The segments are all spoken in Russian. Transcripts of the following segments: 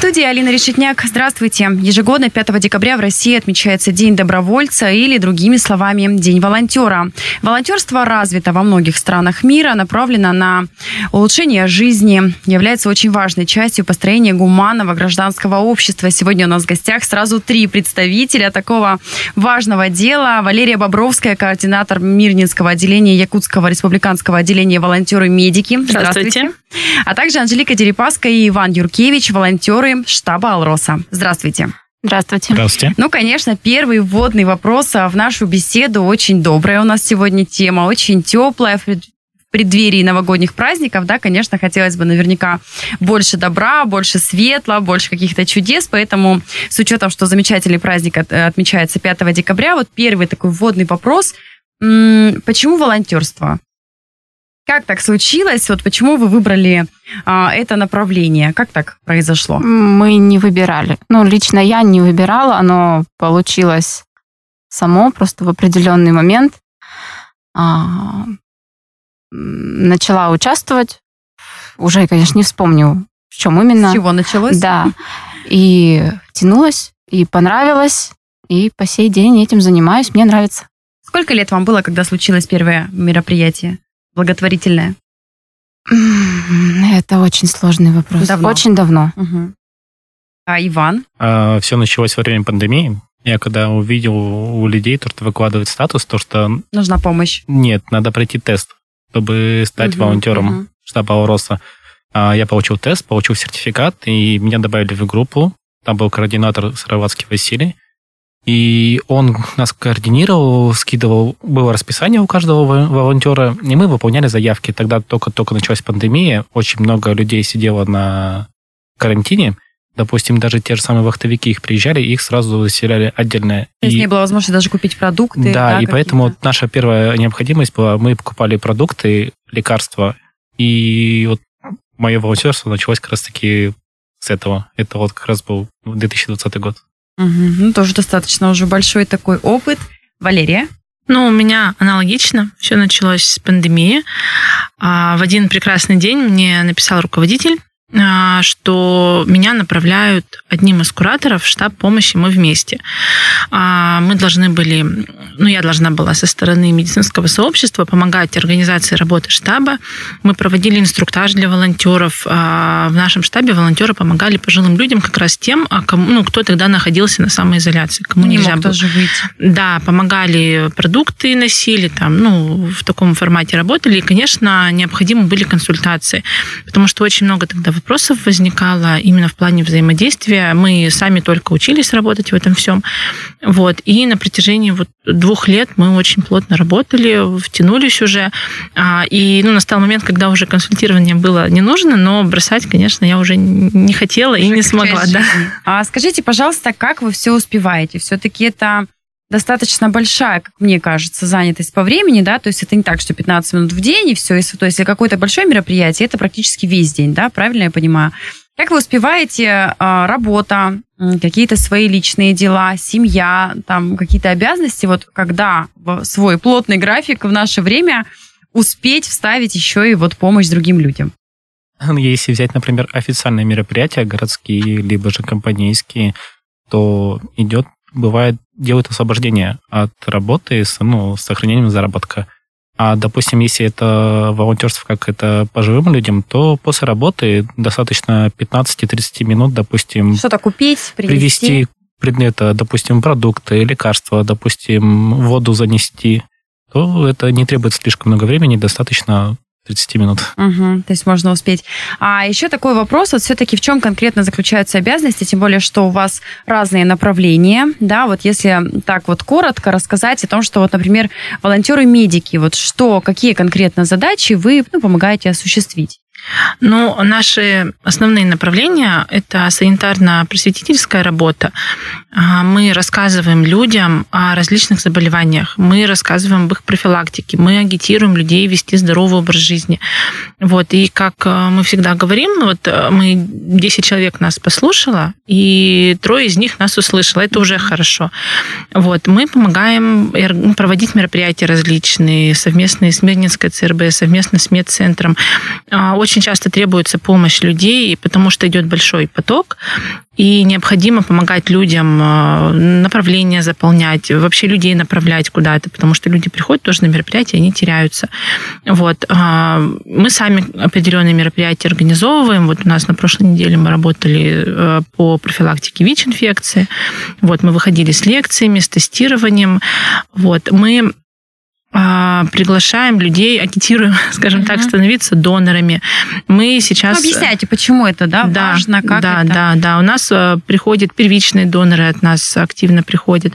Студии Алина Решетняк. Здравствуйте. Ежегодно 5 декабря в России отмечается День добровольца или, другими словами, День волонтера. Волонтерство развито во многих странах мира, направлено на улучшение жизни, является очень важной частью построения гуманного гражданского общества. Сегодня у нас в гостях сразу три представителя такого важного дела. Валерия Бобровская, координатор Мирнинского отделения Якутского республиканского отделения волонтеры-медики. Здравствуйте. Здравствуйте. А также Анжелика Дерипаска и Иван Юркевич, волонтеры штаба «Алроса». Здравствуйте. Здравствуйте. Здравствуйте. Ну, конечно, первый вводный вопрос в нашу беседу. Очень добрая у нас сегодня тема, очень теплая, в преддверии новогодних праздников, да, конечно, хотелось бы наверняка больше добра, больше светла, больше каких-то чудес, поэтому с учетом, что замечательный праздник отмечается 5 декабря, вот первый такой вводный вопрос, почему волонтерство? Как так случилось? Вот почему вы выбрали а, это направление? Как так произошло? Мы не выбирали. Ну, лично я не выбирала, оно получилось само, просто в определенный момент. А, начала участвовать. Уже, конечно, не вспомню, в чем именно. С чего началось? Да. И тянулась, и понравилось, и по сей день этим занимаюсь, мне нравится. Сколько лет вам было, когда случилось первое мероприятие? Благотворительное? Это очень сложный вопрос. Давно. Очень давно. Угу. А Иван? А, все началось во время пандемии. Я когда увидел у людей, то, что выкладывает статус, то, что... Нужна помощь. Нет, надо пройти тест, чтобы стать угу, волонтером угу. штаба Ауроса. А, я получил тест, получил сертификат, и меня добавили в группу. Там был координатор Сыроватский Василий. И он нас координировал, скидывал, было расписание у каждого волонтера, и мы выполняли заявки. Тогда только-только началась пандемия, очень много людей сидело на карантине, допустим, даже те же самые вахтовики их приезжали, их сразу заселяли отдельно. То есть и... не было возможности даже купить продукты? Да, да и поэтому наша первая необходимость была, мы покупали продукты, лекарства, и вот мое волонтерство началось как раз-таки с этого. Это вот как раз был 2020 год. Угу. Ну, тоже достаточно уже большой такой опыт. Валерия? Ну, у меня аналогично. Все началось с пандемии. А, в один прекрасный день мне написал руководитель что меня направляют одним из кураторов в штаб помощи «Мы вместе». А, мы должны были, ну, я должна была со стороны медицинского сообщества помогать организации работы штаба. Мы проводили инструктаж для волонтеров. А, в нашем штабе волонтеры помогали пожилым людям как раз тем, кому, ну, кто тогда находился на самоизоляции, кому Не нельзя мог было. Да, помогали, продукты носили, там, ну, в таком формате работали. И, конечно, необходимы были консультации, потому что очень много тогда вопросов возникало именно в плане взаимодействия. Мы сами только учились работать в этом всем. Вот. И на протяжении вот двух лет мы очень плотно работали, втянулись уже. А, и ну, настал момент, когда уже консультирование было не нужно, но бросать, конечно, я уже не хотела и не смогла. Да. А скажите, пожалуйста, как вы все успеваете? Все-таки это достаточно большая, как мне кажется, занятость по времени, да, то есть это не так, что 15 минут в день и все, то есть какое-то большое мероприятие, это практически весь день, да, правильно я понимаю? Как вы успеваете а, работа, какие-то свои личные дела, семья, там какие-то обязанности, вот когда свой плотный график в наше время успеть вставить еще и вот помощь другим людям? Если взять, например, официальные мероприятия, городские, либо же компанейские, то идет бывает, делают освобождение от работы с, ну, с сохранением заработка. А, допустим, если это волонтерство как это пожилым людям, то после работы достаточно 15-30 минут, допустим... Что-то купить, привезти. Привезти предметы, допустим, продукты, лекарства, допустим, воду занести, то это не требует слишком много времени, достаточно 30 минут. Угу, то есть можно успеть. А еще такой вопрос, вот все-таки в чем конкретно заключаются обязанности, тем более, что у вас разные направления, да, вот если так вот коротко рассказать о том, что вот, например, волонтеры-медики, вот что, какие конкретно задачи вы ну, помогаете осуществить? Ну, наши основные направления – это санитарно-просветительская работа. А, мы рассказываем людям о различных заболеваниях, мы рассказываем об их профилактике, мы агитируем людей вести здоровый образ жизни. Вот. И как э, мы всегда говорим, вот э, мы 10 человек нас послушало, и трое из них нас услышало. Это уже хорошо. Вот. Мы помогаем проводить мероприятия различные, совместные с Мирнинской ЦРБ, совместно с медцентром. А, очень часто требуется помощь людей, потому что идет большой поток, и необходимо помогать людям а, направления заполнять, вообще людей направлять куда-то, потому что люди приходят тоже на мероприятия, они теряются. Вот. А, мы сами определенные мероприятия организовываем. Вот у нас на прошлой неделе мы работали по профилактике ВИЧ-инфекции. Вот, мы выходили с лекциями, с тестированием. Вот, мы приглашаем людей, агитируем, скажем uh-huh. так, становиться донорами. Мы сейчас... Ну, объясняйте, почему это, да, да важно, как да, это? Да, да, У нас э, приходят первичные доноры, от нас активно приходят.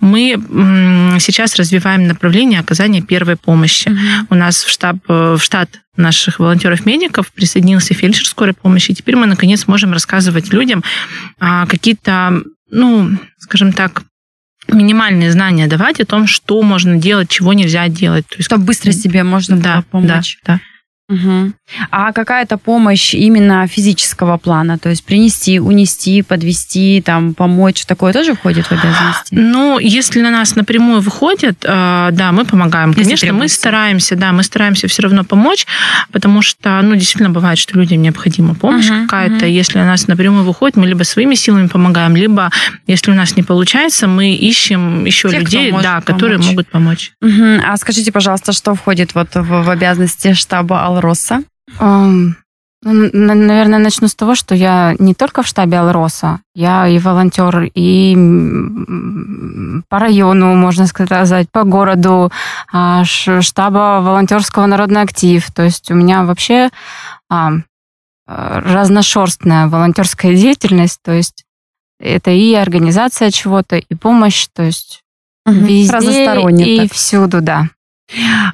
Мы сейчас развиваем направление оказания первой помощи. Uh-huh. У нас в штаб, э, в штат наших волонтеров-медиков присоединился фельдшер скорой помощи. И теперь мы, наконец, можем рассказывать людям а, какие-то, ну, скажем так, минимальные знания давать о том, что можно делать, чего нельзя делать. То есть, Чтобы быстро себе можно да, было помочь. Да, да. Угу. А какая-то помощь именно физического плана, то есть принести, унести, подвести, там, помочь, такое тоже входит в обязанности? Ну, если на нас напрямую выходят, э, да, мы помогаем. Если Конечно, требуется. мы стараемся, да, мы стараемся все равно помочь, потому что, ну, действительно бывает, что людям необходима помощь угу, какая-то. Угу. Если на нас напрямую выходит, мы либо своими силами помогаем, либо, если у нас не получается, мы ищем еще Те, людей, да, помочь. которые могут помочь. Угу. А скажите, пожалуйста, что входит вот в, в обязанности штаба Алроса? Um, наверное, начну с того, что я не только в штабе Алроса, я и волонтер, и по району, можно сказать, по городу, а, штаба волонтерского народный актив. То есть у меня вообще а, разношерстная волонтерская деятельность, то есть это и организация чего-то, и помощь, то есть угу, везде и так. всюду, да.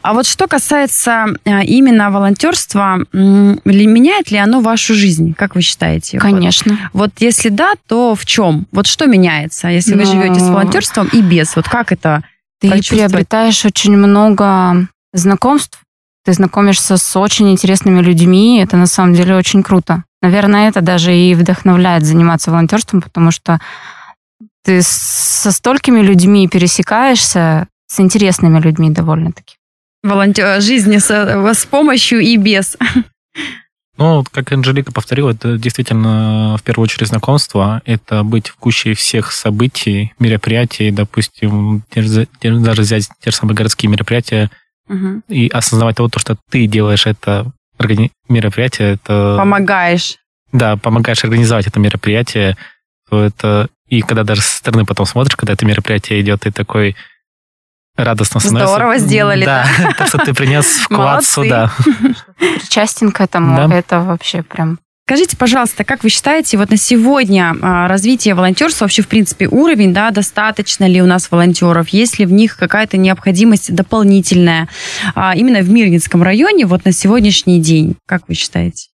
А вот что касается э, именно волонтерства, меняет ли оно вашу жизнь, как вы считаете? Конечно. Вот, вот если да, то в чем? Вот что меняется, если Но... вы живете с волонтерством и без? Вот как это? Ты приобретаешь очень много знакомств, ты знакомишься с очень интересными людьми, это на самом деле очень круто. Наверное, это даже и вдохновляет заниматься волонтерством, потому что ты со столькими людьми пересекаешься, с интересными людьми довольно-таки. Волонтер жизни с, с помощью и без. Ну, как Анжелика повторила, это действительно в первую очередь знакомство. Это быть в куче всех событий, мероприятий, допустим, даже взять те же самые городские мероприятия угу. и осознавать того, что ты делаешь это мероприятие. Это... Помогаешь. Да, помогаешь организовать это мероприятие. То это... И когда даже со стороны потом смотришь, когда это мероприятие идет, ты такой радостно становится. Здорово сделали. Да, да. то, что ты принес вклад сюда. Причастен к этому, да. это вообще прям Скажите, пожалуйста, как вы считаете, вот на сегодня а, развитие волонтерства, вообще, в принципе, уровень, да, достаточно ли у нас волонтеров, есть ли в них какая-то необходимость дополнительная а, именно в Мирнинском районе вот на сегодняшний день, как вы считаете?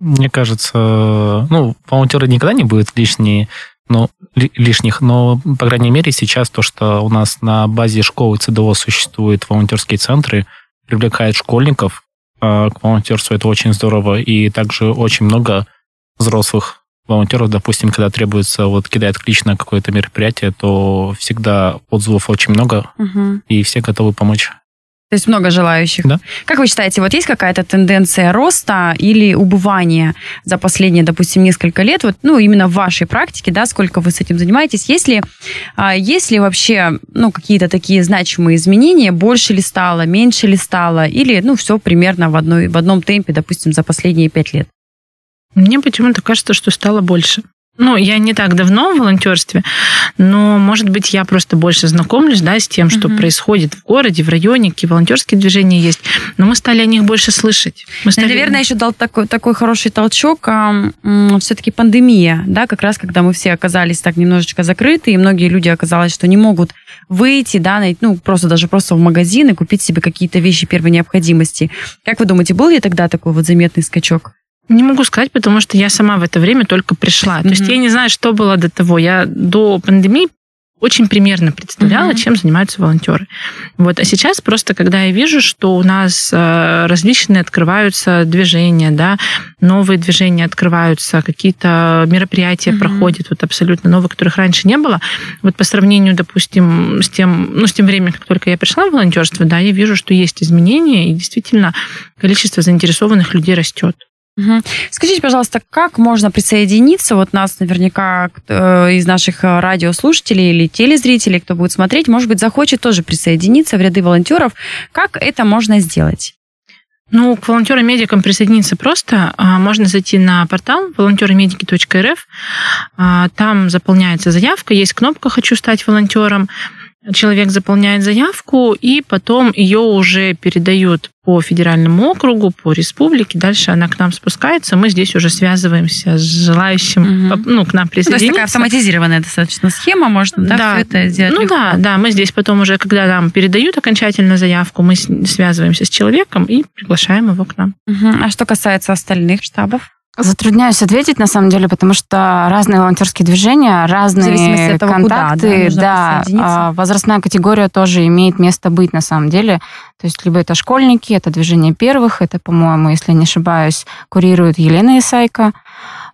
Мне кажется, ну, волонтеры никогда не будут лишние, но лишних, но, по крайней мере, сейчас то, что у нас на базе школы ЦДО существуют волонтерские центры, привлекает школьников э, к волонтерству, это очень здорово, и также очень много взрослых волонтеров, допустим, когда требуется, вот кидает клич на какое-то мероприятие, то всегда отзывов очень много, угу. и все готовы помочь. То есть много желающих. Да. Как вы считаете, вот есть какая-то тенденция роста или убывания за последние, допустим, несколько лет, вот, ну, именно в вашей практике, да, сколько вы с этим занимаетесь, есть ли, а, есть ли вообще, ну, какие-то такие значимые изменения, больше ли стало, меньше ли стало, или, ну, все примерно в, одной, в одном темпе, допустим, за последние пять лет? Мне почему-то кажется, что стало больше. Ну, я не так давно в волонтерстве, но, может быть, я просто больше знакомлюсь, да, с тем, что mm-hmm. происходит в городе, в районе, какие волонтерские движения есть. Но мы стали о них больше слышать. Мы стали... Наверное, еще дал такой, такой хороший толчок а, все-таки пандемия, да, как раз когда мы все оказались так немножечко закрыты, и многие люди оказалось, что не могут выйти, да, найти, ну, просто даже просто в магазин и купить себе какие-то вещи первой необходимости. Как вы думаете, был ли тогда такой вот заметный скачок? Не могу сказать, потому что я сама в это время только пришла. Mm-hmm. То есть я не знаю, что было до того. Я до пандемии очень примерно представляла, mm-hmm. чем занимаются волонтеры. Вот. А сейчас просто, когда я вижу, что у нас э, различные открываются движения, да, новые движения открываются, какие-то мероприятия mm-hmm. проходят, вот абсолютно новые, которых раньше не было. Вот по сравнению, допустим, с тем, ну, с тем временем, как только я пришла в волонтерство, да, я вижу, что есть изменения, и действительно количество заинтересованных людей растет. Угу. Скажите, пожалуйста, как можно присоединиться? Вот нас наверняка э, из наших э, радиослушателей или телезрителей, кто будет смотреть, может быть, захочет тоже присоединиться в ряды волонтеров. Как это можно сделать? Ну, к волонтерам-медикам присоединиться просто. А, можно зайти на портал волонтеромедики.рф. А, там заполняется заявка, есть кнопка «Хочу стать волонтером» человек заполняет заявку, и потом ее уже передают по федеральному округу, по республике. Дальше она к нам спускается. Мы здесь уже связываемся с желающим, угу. ну, к нам присоединиться. То есть такая автоматизированная достаточно схема, можно, да, да. все это сделать Ну легко. да, да, мы здесь потом уже, когда нам передают окончательно заявку, мы связываемся с человеком и приглашаем его к нам. Угу. А что касается остальных штабов? Затрудняюсь ответить, на самом деле, потому что разные волонтерские движения, разные того, контакты, куда, да, да возрастная категория тоже имеет место быть, на самом деле. То есть либо это школьники, это движение первых, это, по-моему, если не ошибаюсь, курирует Елена Исайко.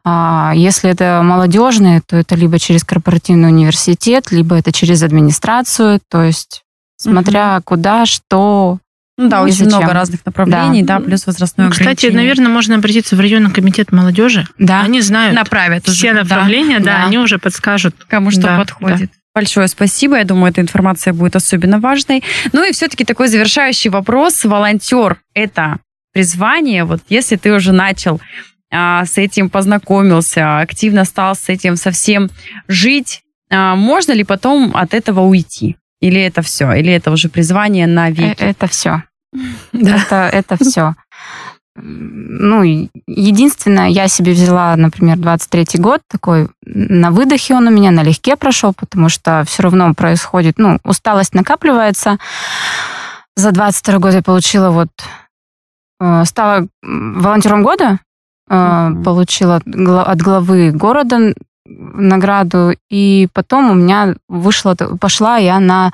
А если это молодежные, то это либо через корпоративный университет, либо это через администрацию, то есть смотря угу. куда, что, ну да, очень зачем? много разных направлений, да, да плюс возрастное ну, Кстати, наверное, можно обратиться в районный комитет молодежи. Да. Они знают Направят все уже. направления, да, да, они уже подскажут. Кому что да, подходит. Да. Большое спасибо. Я думаю, эта информация будет особенно важной. Ну и все-таки такой завершающий вопрос. Волонтер – это призвание? Вот если ты уже начал а, с этим познакомился, активно стал с этим совсем жить, а, можно ли потом от этого уйти? Или это все? Или это уже призвание на веки? Э, это все. Это, это все. Ну, единственное, я себе взяла, например, 23-й год, такой на выдохе он у меня налегке прошел, потому что все равно происходит, ну, усталость накапливается. За 22 год я получила вот, э, стала волонтером года, mm-hmm. получила от главы города награду, и потом у меня вышла, пошла я на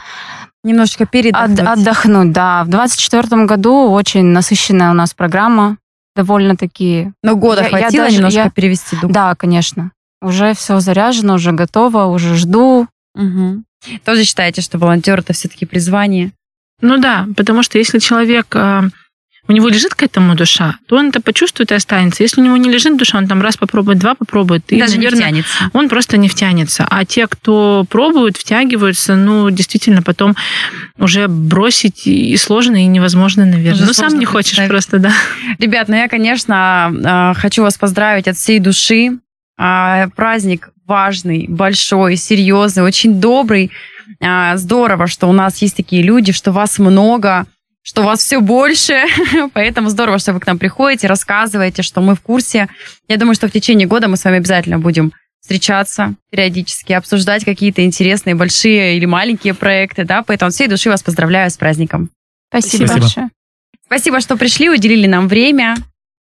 Немножечко передохнуть. От, отдохнуть, да. В 24 году очень насыщенная у нас программа, довольно-таки. Но года я, хватило я даже, немножко я, перевести дух? Да, конечно. Уже все заряжено, уже готово, уже жду. Угу. Тоже считаете, что волонтер это все-таки призвание? Ну да, потому что если человек э, у него лежит к этому душа, то он это почувствует и останется. Если у него не лежит душа, он там раз попробует, два попробует. И, Даже наверное, не втянется. Он просто не втянется. А те, кто пробуют, втягиваются, ну, действительно, потом уже бросить и сложно, и невозможно, наверное. Уже ну, сам не хочешь просто, да. Ребят, ну я, конечно, а, хочу вас поздравить от всей души. А, праздник важный, большой, серьезный, очень добрый. А, здорово, что у нас есть такие люди, что вас много что вас все больше, поэтому здорово, что вы к нам приходите, рассказываете, что мы в курсе. Я думаю, что в течение года мы с вами обязательно будем встречаться периодически, обсуждать какие-то интересные большие или маленькие проекты, да, поэтому всей души вас поздравляю с праздником. Спасибо, Спасибо. большое. Спасибо, что пришли, уделили нам время.